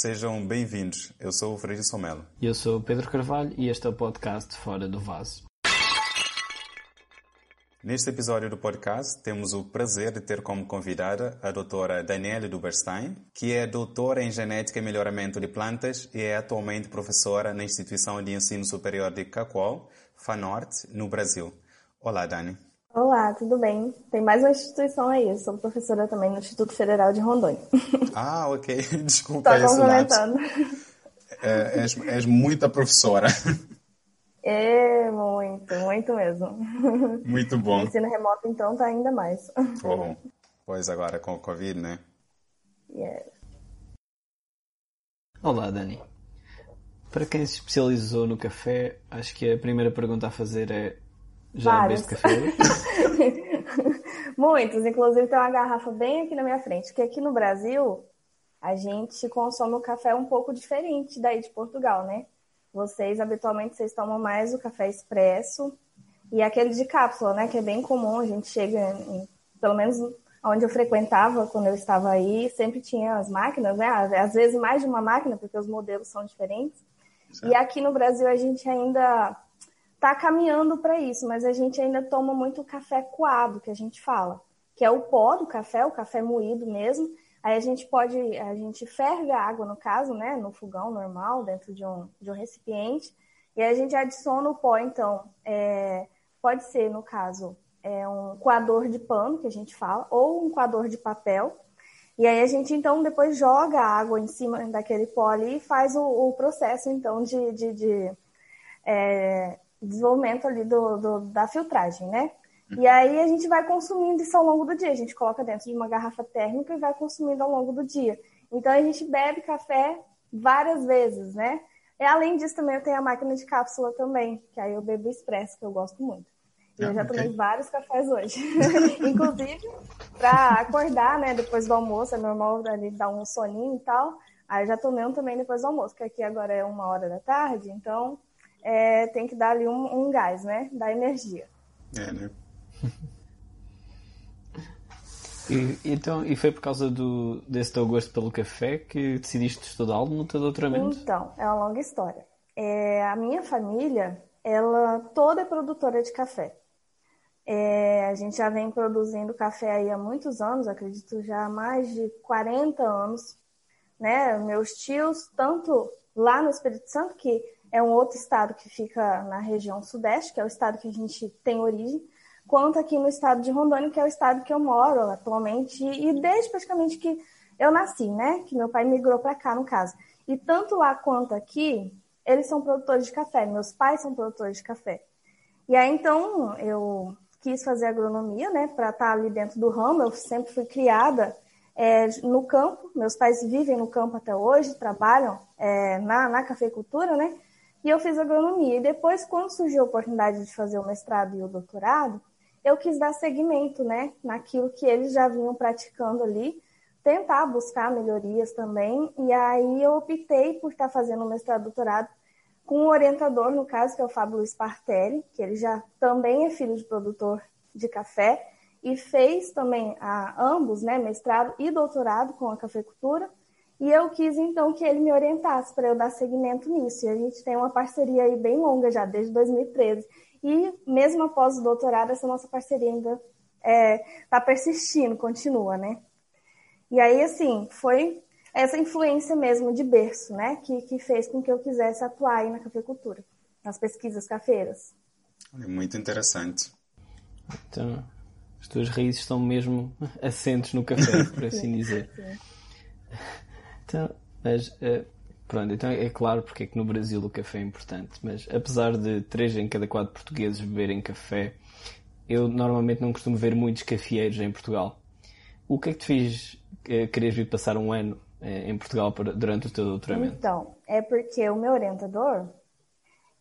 sejam bem-vindos. Eu sou o Freire Somelo. E eu sou o Pedro Carvalho e este é o podcast Fora do Vaso. Neste episódio do podcast, temos o prazer de ter como convidada a doutora Daniela Duberstein, que é doutora em Genética e Melhoramento de Plantas e é atualmente professora na Instituição de Ensino Superior de Cacoal, FANORTE, no Brasil. Olá, Dani. Olá, tudo bem? Tem mais uma instituição aí. Eu sou professora também no Instituto Federal de Rondônia. Ah, ok. Desculpa Estou complementando. É, és, és muita professora. É, muito, muito mesmo. Muito bom. O ensino remoto, então, tá ainda mais. Oh, pois agora com o Covid, né? Yeah. Olá, Dani. Para quem se especializou no café, acho que a primeira pergunta a fazer é: já Vários. bebeste café? Muitos, inclusive tem uma garrafa bem aqui na minha frente, porque aqui no Brasil a gente consome o café um pouco diferente daí de Portugal, né? Vocês, habitualmente, vocês tomam mais o café expresso e aquele de cápsula, né? Que é bem comum, a gente chega, em, pelo menos onde eu frequentava quando eu estava aí, sempre tinha as máquinas, né? Às vezes mais de uma máquina, porque os modelos são diferentes. E aqui no Brasil a gente ainda está caminhando para isso, mas a gente ainda toma muito café coado, que a gente fala, que é o pó do café, o café moído mesmo. Aí a gente pode, a gente ferve a água, no caso, né, no fogão normal, dentro de um, de um recipiente, e a gente adiciona o pó, então, é, pode ser, no caso, é um coador de pano, que a gente fala, ou um coador de papel, e aí a gente, então, depois joga a água em cima daquele pó ali e faz o, o processo, então, de, de, de é, desenvolvimento ali do, do, da filtragem, né? E aí a gente vai consumindo isso ao longo do dia. A gente coloca dentro de uma garrafa térmica e vai consumindo ao longo do dia. Então a gente bebe café várias vezes, né? E além disso também eu tenho a máquina de cápsula também, que aí eu bebo expresso, que eu gosto muito. E eu já tomei vários cafés hoje. Inclusive, para acordar, né, depois do almoço, é normal ali dar um soninho e tal. Aí eu já tomei um também depois do almoço, que aqui agora é uma hora da tarde, então é, tem que dar ali um, um gás, né? Dar energia. É, né? E, então, e foi por causa do, desse teu gosto pelo café que decidiste estudá-lo no teu doutoramento? Então, é uma longa história. É, a minha família, ela toda é produtora de café. É, a gente já vem produzindo café aí há muitos anos, acredito já há mais de 40 anos. Né? Meus tios, tanto lá no Espírito Santo, que é um outro estado que fica na região sudeste, que é o estado que a gente tem origem, quanto aqui no estado de Rondônia, que é o estado que eu moro atualmente, e desde praticamente que eu nasci, né? Que meu pai migrou para cá, no caso. E tanto lá quanto aqui, eles são produtores de café, meus pais são produtores de café. E aí, então, eu quis fazer agronomia, né, para estar ali dentro do ramo. Eu sempre fui criada é, no campo, meus pais vivem no campo até hoje, trabalham é, na, na cafeicultura, né? E eu fiz agronomia. E depois, quando surgiu a oportunidade de fazer o mestrado e o doutorado, eu quis dar seguimento, né, naquilo que eles já vinham praticando ali, tentar buscar melhorias também. E aí eu optei por estar fazendo o mestrado e doutorado com um orientador, no caso, que é o Fábio Luiz Partelli, que ele já também é filho de produtor de café e fez também a, ambos, né, mestrado e doutorado com a cafeicultura. E eu quis então que ele me orientasse para eu dar seguimento nisso. E a gente tem uma parceria aí bem longa já, desde 2013. E mesmo após o doutorado, essa nossa parceria ainda está é, tá persistindo, continua, né? E aí, assim, foi essa influência mesmo de berço, né, que, que fez com que eu quisesse atuar aí na cafeicultura, nas pesquisas cafeiras. É muito interessante. Então, as tuas raízes estão mesmo assentes no café, por assim dizer. Então, mas, uh, pronto, então é claro porque é que no Brasil o café é importante, mas apesar de 3 em cada 4 portugueses beberem café, eu normalmente não costumo ver muitos cafeeiros em Portugal. O que é que te fez uh, querer vir passar um ano uh, em Portugal para, durante o teu doutoramento? Então, é porque o meu orientador,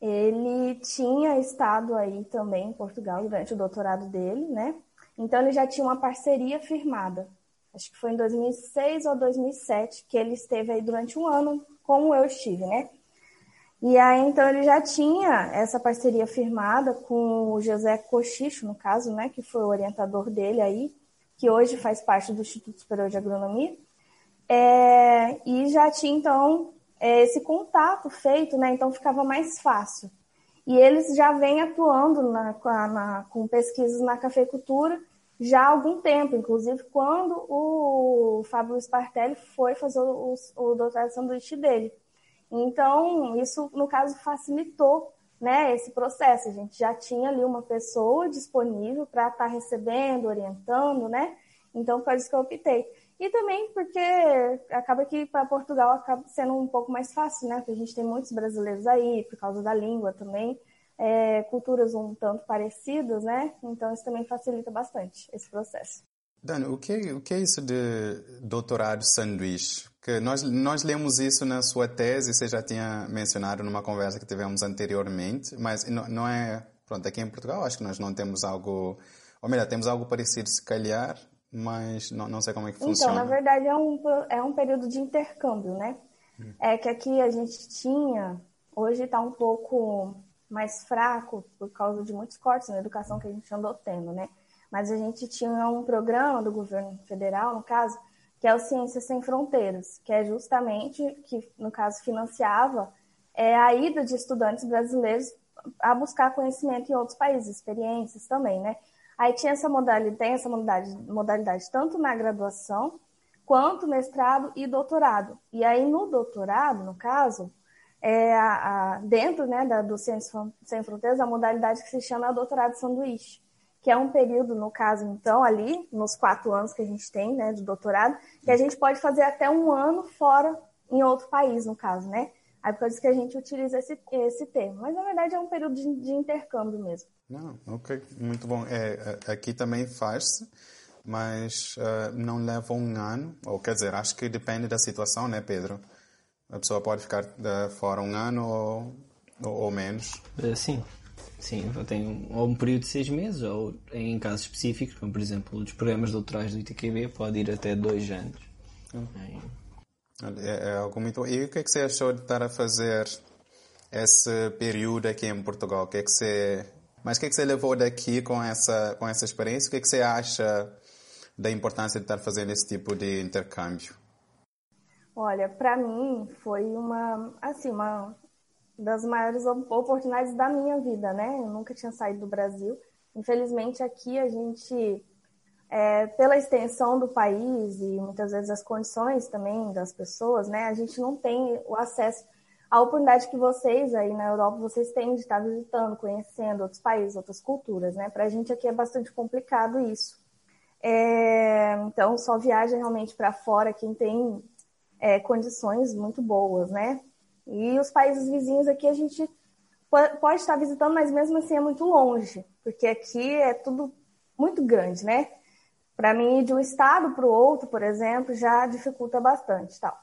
ele tinha estado aí também em Portugal durante o doutorado dele, né? Então ele já tinha uma parceria firmada. Acho que foi em 2006 ou 2007 que ele esteve aí durante um ano, como eu estive, né? E aí então ele já tinha essa parceria firmada com o José Cochicho, no caso, né, que foi o orientador dele aí, que hoje faz parte do Instituto Superior de Agronomia. É, e já tinha, então, é, esse contato feito, né? Então ficava mais fácil. E eles já vêm atuando na, na, com pesquisas na cafeicultura já há algum tempo, inclusive quando o Fábio Spartelli foi fazer o, o doutorado de sanduíche dele. Então, isso, no caso, facilitou né, esse processo. A gente já tinha ali uma pessoa disponível para estar tá recebendo, orientando, né? Então, foi isso que eu optei. E também porque acaba que para Portugal acaba sendo um pouco mais fácil, né? Porque a gente tem muitos brasileiros aí, por causa da língua também é, culturas um tanto parecidas, né? Então isso também facilita bastante esse processo. Dani, o que, o que é isso de doutorado sanduíche? Que nós, nós lemos isso na sua tese, você já tinha mencionado numa conversa que tivemos anteriormente, mas não, não é. Pronto, aqui em Portugal acho que nós não temos algo. Ou melhor, temos algo parecido, se calhar, mas não, não sei como é que funciona. Então, na verdade, é um, é um período de intercâmbio, né? Hum. É que aqui a gente tinha, hoje está um pouco mais fraco por causa de muitos cortes na educação que a gente andou tendo, né? Mas a gente tinha um programa do governo federal, no caso, que é o Ciências Sem Fronteiras, que é justamente, que no caso financiava é, a ida de estudantes brasileiros a buscar conhecimento em outros países, experiências também, né? Aí tinha essa modalidade, tem essa modalidade, modalidade tanto na graduação, quanto mestrado e doutorado. E aí no doutorado, no caso, é a, a, dentro né, da, do Ciências Sem Fronteiras, a modalidade que se chama doutorado sanduíche, que é um período, no caso, então, ali, nos quatro anos que a gente tem né, de doutorado, que a gente pode fazer até um ano fora em outro país, no caso, né? Aí por isso que a gente utiliza esse, esse termo. Mas, na verdade, é um período de, de intercâmbio mesmo. Não, ok, muito bom. É, é aqui também faz-se, mas uh, não leva um ano, ou quer dizer, acho que depende da situação, né, Pedro? A pessoa pode ficar de fora um ano ou, ou, ou menos? Eh, sim. Sim, tem ou um período de seis meses, ou em casos específicos, como por exemplo os programas doutorais do ITQB, pode ir até dois anos. É, é, algo muito. E o que é que você achou de estar a fazer esse período aqui em Portugal? O que é que você. Mas o que é que você levou daqui com essa, com essa experiência? O que é que você acha da importância de estar fazendo esse tipo de intercâmbio? Olha, para mim foi uma, assim, uma das maiores oportunidades da minha vida, né? Eu nunca tinha saído do Brasil. Infelizmente, aqui a gente, é, pela extensão do país e muitas vezes as condições também das pessoas, né? A gente não tem o acesso à oportunidade que vocês aí na Europa, vocês têm de estar visitando, conhecendo outros países, outras culturas, né? Para a gente aqui é bastante complicado isso. É, então, só viaja realmente para fora quem tem é, condições muito boas, né? E os países vizinhos aqui a gente pode estar visitando, mas mesmo assim é muito longe, porque aqui é tudo muito grande, né? Para mim, de um estado para o outro, por exemplo, já dificulta bastante, tal.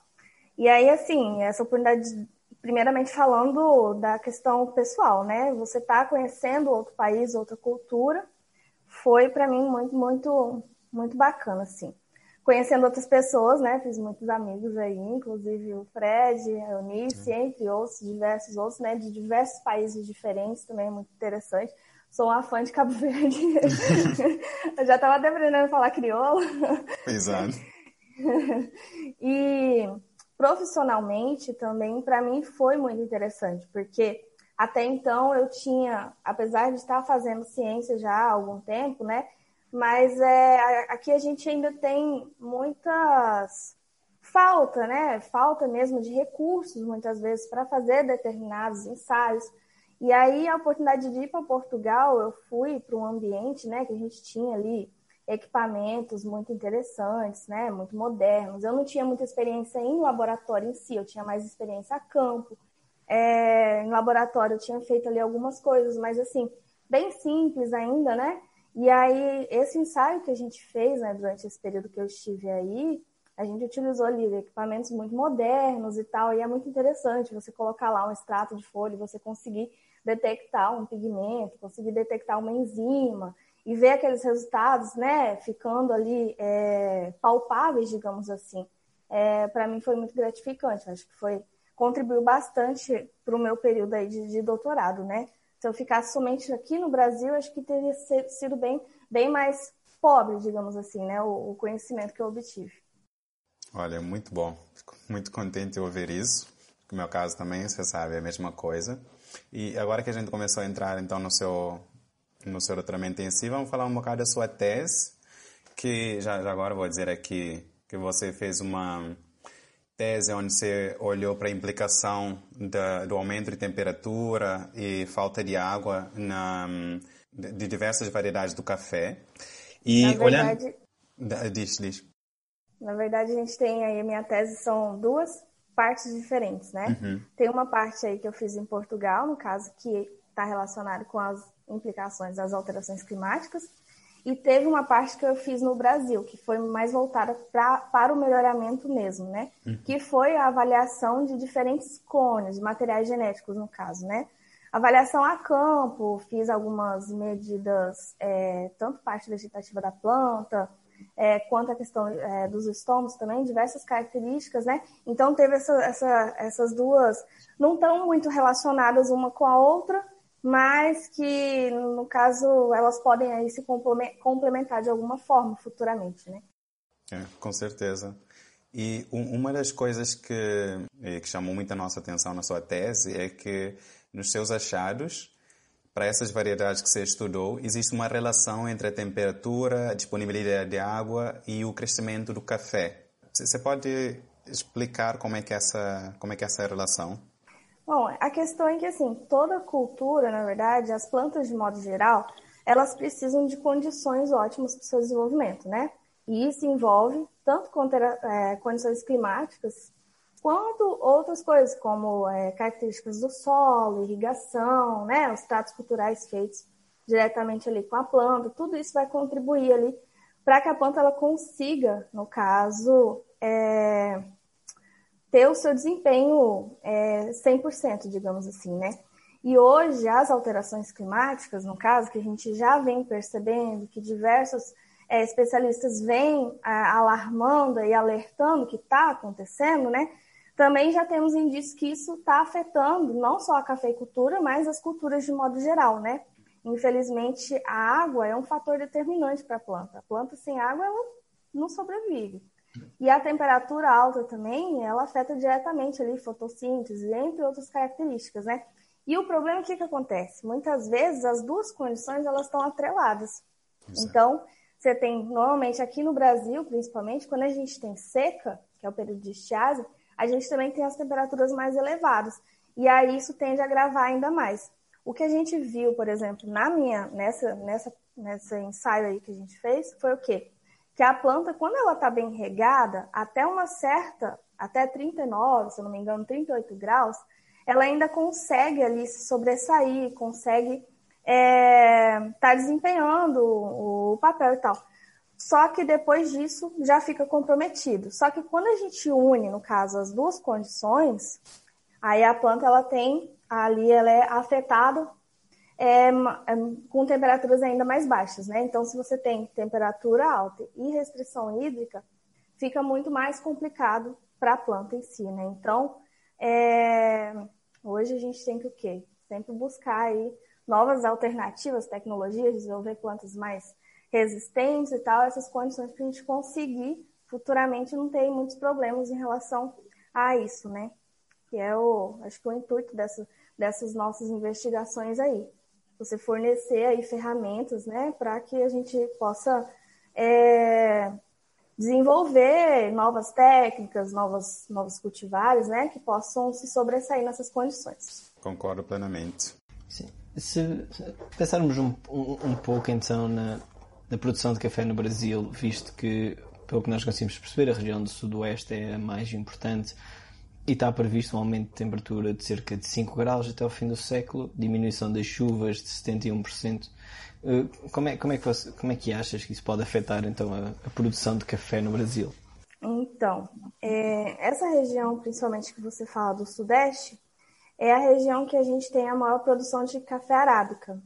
E aí, assim, essa oportunidade, primeiramente falando da questão pessoal, né? Você está conhecendo outro país, outra cultura, foi para mim muito, muito, muito bacana, assim conhecendo outras pessoas, né? Fiz muitos amigos aí, inclusive o Fred, a Eunice, entre outros, diversos outros, né? De diversos países diferentes também, muito interessante. Sou uma fã de Cabo Verde. Eu já estava até aprendendo a falar crioulo. Exato. e profissionalmente também, para mim, foi muito interessante, porque até então eu tinha, apesar de estar fazendo ciência já há algum tempo, né? Mas é, aqui a gente ainda tem muitas falta, né? Falta mesmo de recursos, muitas vezes, para fazer determinados ensaios. E aí, a oportunidade de ir para Portugal, eu fui para um ambiente, né, que a gente tinha ali equipamentos muito interessantes, né, muito modernos. Eu não tinha muita experiência em laboratório em si, eu tinha mais experiência a campo. É, em laboratório eu tinha feito ali algumas coisas, mas assim, bem simples ainda, né? E aí, esse ensaio que a gente fez né, durante esse período que eu estive aí, a gente utilizou ali equipamentos muito modernos e tal, e é muito interessante você colocar lá um extrato de folha você conseguir detectar um pigmento, conseguir detectar uma enzima e ver aqueles resultados, né, ficando ali é, palpáveis, digamos assim. É, para mim foi muito gratificante, acho que foi contribuiu bastante para o meu período aí de, de doutorado, né? Se eu ficasse somente aqui no Brasil, acho que teria sido bem, bem mais pobre, digamos assim, né? O, o conhecimento que eu obtive. Olha, muito bom. Fico muito contente de ouvir isso. No meu caso também, você sabe, é a mesma coisa. E agora que a gente começou a entrar então no seu no seu doutoramento em si, vamos falar um bocado da sua tese, que já, já agora vou dizer aqui que você fez uma tese onde você olhou para a implicação da, do aumento de temperatura e falta de água na, de diversas variedades do café. E na verdade, olhando... Diz, diz. Na verdade, a gente tem aí, minha tese são duas partes diferentes, né? Uhum. Tem uma parte aí que eu fiz em Portugal, no caso, que está relacionado com as implicações das alterações climáticas, e teve uma parte que eu fiz no Brasil, que foi mais voltada pra, para o melhoramento mesmo, né? Uhum. Que foi a avaliação de diferentes cones, de materiais genéticos, no caso, né? Avaliação a campo, fiz algumas medidas, é, tanto parte vegetativa da planta, é, quanto a questão é, dos estômagos também, diversas características, né? Então teve essa, essa, essas duas, não estão muito relacionadas uma com a outra, mas que, no caso, elas podem aí se complementar de alguma forma futuramente, né? É, com certeza. E uma das coisas que, eh, que chamou muita nossa atenção na sua tese é que, nos seus achados, para essas variedades que você estudou, existe uma relação entre a temperatura, a disponibilidade de água e o crescimento do café. Você pode explicar como é que é essa, como é que é essa relação? Bom, a questão é que, assim, toda cultura, na verdade, as plantas de modo geral, elas precisam de condições ótimas para o seu desenvolvimento, né? E isso envolve tanto é, condições climáticas, quanto outras coisas, como é, características do solo, irrigação, né? Os tratos culturais feitos diretamente ali com a planta, tudo isso vai contribuir ali para que a planta ela consiga, no caso, é, ter o seu desempenho é, 100%, digamos assim, né? E hoje, as alterações climáticas, no caso, que a gente já vem percebendo, que diversos é, especialistas vêm é, alarmando e alertando que está acontecendo, né? Também já temos indícios que isso está afetando não só a cafeicultura, mas as culturas de modo geral, né? Infelizmente, a água é um fator determinante para a planta. A planta sem água, ela não sobrevive. E a temperatura alta também, ela afeta diretamente ali fotossíntese, entre outras características, né? E o problema, o que, que acontece? Muitas vezes as duas condições, elas estão atreladas. Exato. Então, você tem, normalmente aqui no Brasil, principalmente, quando a gente tem seca, que é o período de estiagem, a gente também tem as temperaturas mais elevadas. E aí isso tende a agravar ainda mais. O que a gente viu, por exemplo, na minha, nessa, nessa, nessa ensaio aí que a gente fez, foi o quê? Que a planta, quando ela está bem regada, até uma certa, até 39, se eu não me engano, 38 graus, ela ainda consegue ali se sobressair, consegue estar é, tá desempenhando o, o papel e tal. Só que depois disso já fica comprometido. Só que quando a gente une, no caso, as duas condições, aí a planta ela tem ali ela é afetada é, é, com temperaturas ainda mais baixas, né? Então, se você tem temperatura alta e restrição hídrica, fica muito mais complicado para a planta em si, né? Então, é, hoje a gente tem que o quê? Sempre buscar aí novas alternativas, tecnologias, desenvolver plantas mais resistentes e tal, essas condições para a gente conseguir futuramente não ter muitos problemas em relação a isso, né? Que é o, acho que o intuito dessa, dessas nossas investigações aí você fornecer aí ferramentas, né, para que a gente possa é, desenvolver novas técnicas, novas, novos cultivares, né, que possam se sobressair nessas condições. Concordo plenamente. Sim. Se, pensarmos um, um, um, pouco então na, na produção de café no Brasil, visto que, pelo que nós conseguimos perceber, a região do Sudoeste é a mais importante e está previsto um aumento de temperatura de cerca de 5 graus até o fim do século, diminuição das chuvas de 71%. Eh, como é, como é, que, você, como é que achas que isso pode afetar então a, a produção de café no Brasil? Então, é, essa região, principalmente que você fala do Sudeste, é a região que a gente tem a maior produção de café arábica.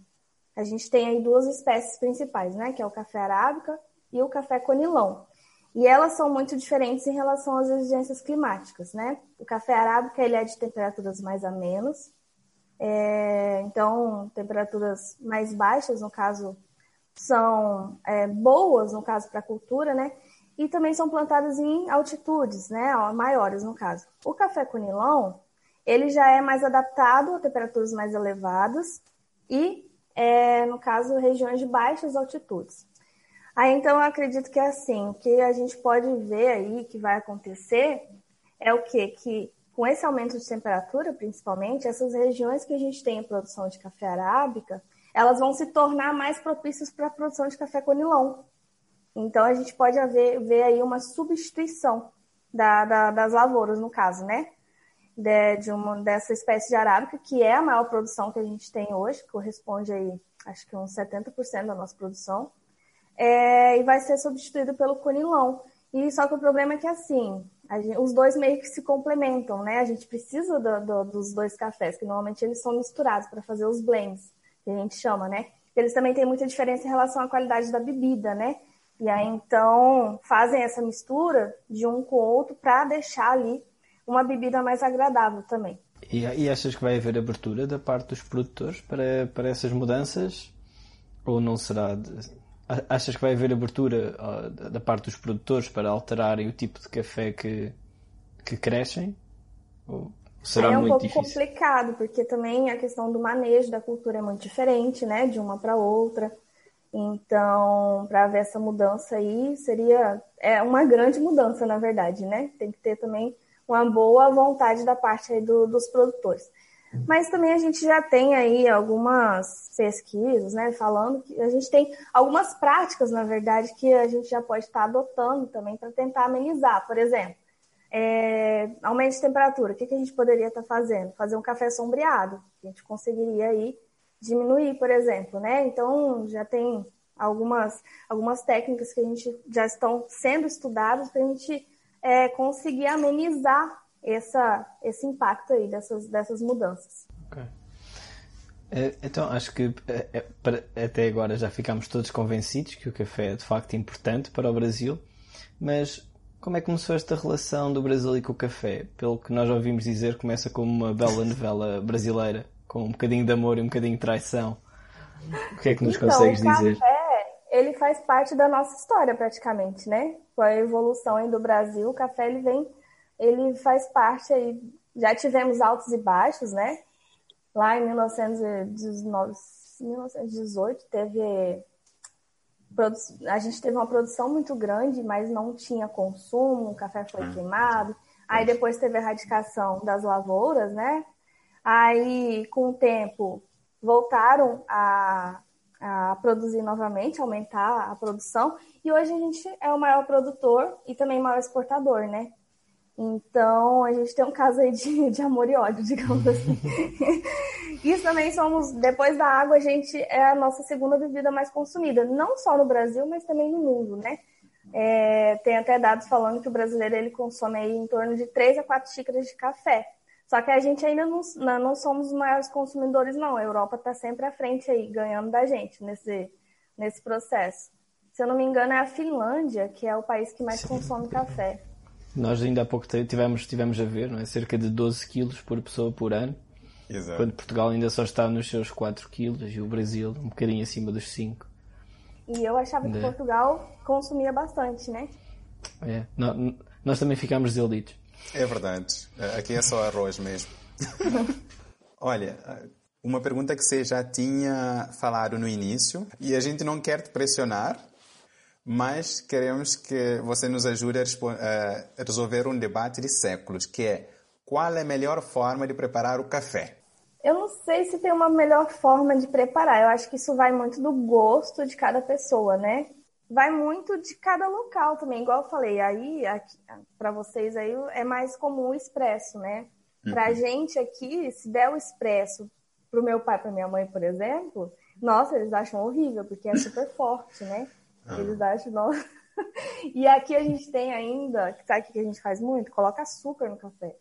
A gente tem aí duas espécies principais, né? Que é o café arábica e o café conilão. E elas são muito diferentes em relação às exigências climáticas, né? O café arábica ele é de temperaturas mais amenas, é, então temperaturas mais baixas, no caso, são é, boas, no caso, para a cultura, né? e também são plantadas em altitudes, né, maiores no caso. O café conilon, ele já é mais adaptado a temperaturas mais elevadas e, é, no caso, regiões de baixas altitudes. Aí, então, eu acredito que é assim, que a gente pode ver aí que vai acontecer é o quê? Que com esse aumento de temperatura, principalmente, essas regiões que a gente tem em produção de café arábica, elas vão se tornar mais propícias para a produção de café conilon. Então, a gente pode haver, ver aí uma substituição da, da, das lavouras, no caso, né? De, de uma, dessa espécie de arábica, que é a maior produção que a gente tem hoje, corresponde aí, acho que uns 70% da nossa produção, é, e vai ser substituído pelo conilon. E só que o problema é que, assim, gente, os dois meio que se complementam, né? A gente precisa do, do, dos dois cafés, que normalmente eles são misturados para fazer os blends, que a gente chama, né? Eles também têm muita diferença em relação à qualidade da bebida, né? E aí, então, fazem essa mistura de um com o outro para deixar ali uma bebida mais agradável também. E, e, achas que vai haver abertura da parte dos produtores para, para essas mudanças? Ou não será? Achas que vai haver abertura da parte dos produtores para alterarem o tipo de café que, que crescem? Ou será é um muito pouco difícil? complicado, porque também a questão do manejo da cultura é muito diferente, né? De uma para outra. Então, para haver essa mudança aí, seria é uma grande mudança, na verdade, né? Tem que ter também uma boa vontade da parte do, dos produtores. Mas também a gente já tem aí algumas pesquisas, né, falando que a gente tem algumas práticas, na verdade, que a gente já pode estar adotando também para tentar amenizar. Por exemplo, é, aumento de temperatura. O que, que a gente poderia estar fazendo? Fazer um café sombreado. A gente conseguiria aí diminuir, por exemplo, né? Então já tem algumas, algumas técnicas que a gente já estão sendo estudadas para a gente é, conseguir amenizar essa, esse impacto aí dessas, dessas mudanças. Okay. É, então acho que é, é, até agora já ficamos todos convencidos que o café é de facto importante para o Brasil, mas como é que começou esta relação do Brasil e com o café? Pelo que nós ouvimos dizer, começa como uma bela novela brasileira com um bocadinho de amor e um bocadinho de traição. O que é que nos então, consegues o dizer? Café, ele faz parte da nossa história praticamente, né? Com a evolução aí do Brasil, o café ele vem, ele faz parte aí. Já tivemos altos e baixos, né? Lá em 1918 teve a gente teve uma produção muito grande, mas não tinha consumo, o café foi hum. queimado. Aí depois teve a erradicação das lavouras, né? Aí, com o tempo, voltaram a, a produzir novamente, aumentar a produção, e hoje a gente é o maior produtor e também maior exportador, né? Então, a gente tem um caso aí de, de amor e ódio, digamos assim. Isso também somos, depois da água, a gente é a nossa segunda bebida mais consumida, não só no Brasil, mas também no mundo, né? É, tem até dados falando que o brasileiro ele consome aí em torno de 3 a 4 xícaras de café. Só que a gente ainda não, não somos os maiores consumidores, não. A Europa está sempre à frente aí, ganhando da gente nesse, nesse processo. Se eu não me engano, é a Finlândia, que é o país que mais consome café. Nós ainda há pouco tivemos, tivemos a ver, não é? cerca de 12 quilos por pessoa por ano. Exato. Quando Portugal ainda só está nos seus 4 quilos e o Brasil um bocadinho acima dos 5. E eu achava que Portugal consumia bastante, né? É, nós, nós também ficámos desiludidos. É verdade. Aqui é só arroz mesmo. Olha, uma pergunta que você já tinha falado no início e a gente não quer te pressionar, mas queremos que você nos ajude a resolver um debate de séculos, que é qual é a melhor forma de preparar o café? Eu não sei se tem uma melhor forma de preparar. Eu acho que isso vai muito do gosto de cada pessoa, né? vai muito de cada local também, igual eu falei. Aí, para vocês aí, é mais comum o expresso, né? Uhum. Pra gente aqui, se der o expresso pro meu pai, pra minha mãe, por exemplo, nossa, eles acham horrível, porque é super forte, né? Ah. Eles acham, nossa. e aqui a gente tem ainda, sabe o que a gente faz muito? Coloca açúcar no café.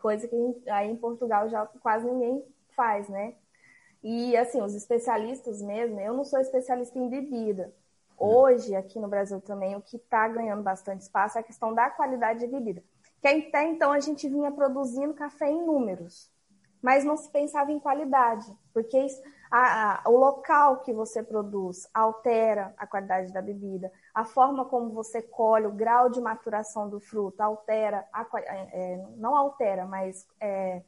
Coisa que gente, aí em Portugal já quase ninguém faz, né? E assim, os especialistas mesmo, eu não sou especialista em bebida, Hoje, aqui no Brasil também, o que está ganhando bastante espaço é a questão da qualidade de bebida. Que até então a gente vinha produzindo café em números. mas não se pensava em qualidade, porque isso, a, a, o local que você produz altera a qualidade da bebida, a forma como você colhe, o grau de maturação do fruto altera, a, é, é, não altera, mas é,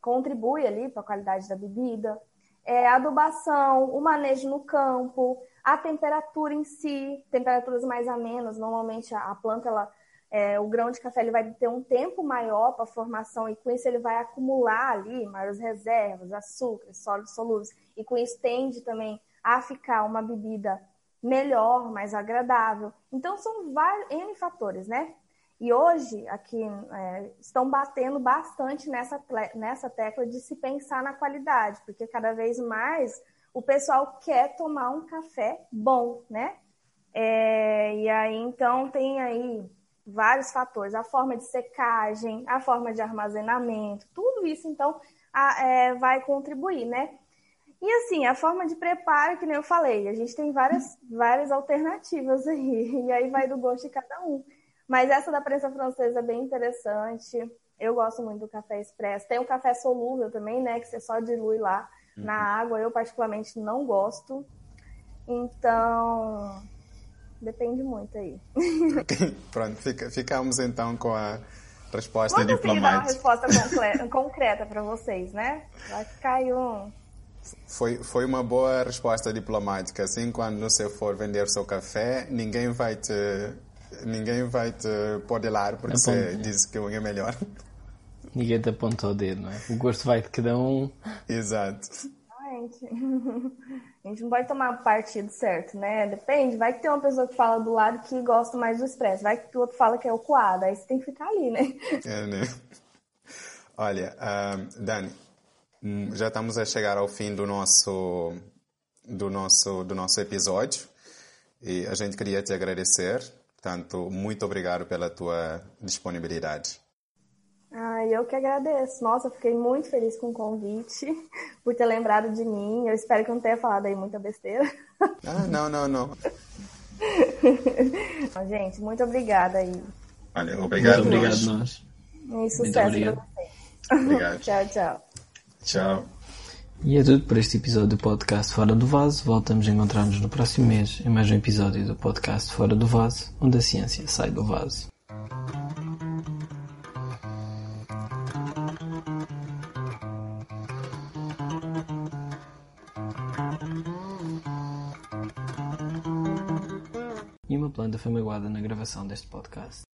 contribui ali para a qualidade da bebida. É, adubação, o manejo no campo, a temperatura em si, temperaturas mais amenas, normalmente a, a planta ela é, o grão de café ele vai ter um tempo maior para formação e com isso ele vai acumular ali maiores reservas, açúcares, sólidos solúveis e com isso tende também a ficar uma bebida melhor, mais agradável. Então são vários N fatores, né? E hoje aqui é, estão batendo bastante nessa, nessa tecla de se pensar na qualidade, porque cada vez mais o pessoal quer tomar um café bom, né? É, e aí então tem aí vários fatores, a forma de secagem, a forma de armazenamento, tudo isso então a, é, vai contribuir, né? E assim, a forma de preparo, que nem eu falei, a gente tem várias, várias alternativas aí, e aí vai do gosto de cada um. Mas essa da prensa francesa é bem interessante. Eu gosto muito do café expresso. Tem o café solúvel também, né? Que você só dilui lá uhum. na água. Eu, particularmente, não gosto. Então, Depende muito aí. Pronto, fica, ficamos então com a resposta Vamos diplomática. dar uma resposta concreta para vocês, né? Vai ficar aí um... Foi, foi uma boa resposta diplomática. Assim, quando você for vender seu café, ninguém vai te, ninguém vai te podelar porque você disse que um é melhor. Ninguém te apontou o dedo, não é? O gosto vai de cada um. Exato. Gente, a gente não pode tomar partido certo, né? Depende. Vai que tem uma pessoa que fala do lado que gosta mais do expresso. Vai que o outro fala que é o coado. Aí você tem que ficar ali, né? É, né? Olha, uh, Dani, hum, já estamos a chegar ao fim do nosso, do nosso, do nosso episódio. E a gente queria te agradecer. Portanto, muito obrigado pela tua disponibilidade. Ah, eu que agradeço. Nossa, fiquei muito feliz com o convite, por ter lembrado de mim. Eu espero que eu não tenha falado aí muita besteira. Ah, não, não, não. Gente, muito obrigada aí. Valeu, obrigado. Muito obrigado nós. E sucesso para vocês. Obrigado. tchau, tchau. Tchau. E é tudo por este episódio do podcast Fora do Vaso. Voltamos a encontrar-nos no próximo mês em mais um episódio do podcast Fora do Vaso, onde a ciência sai do vaso. Foi magoada na gravação deste podcast.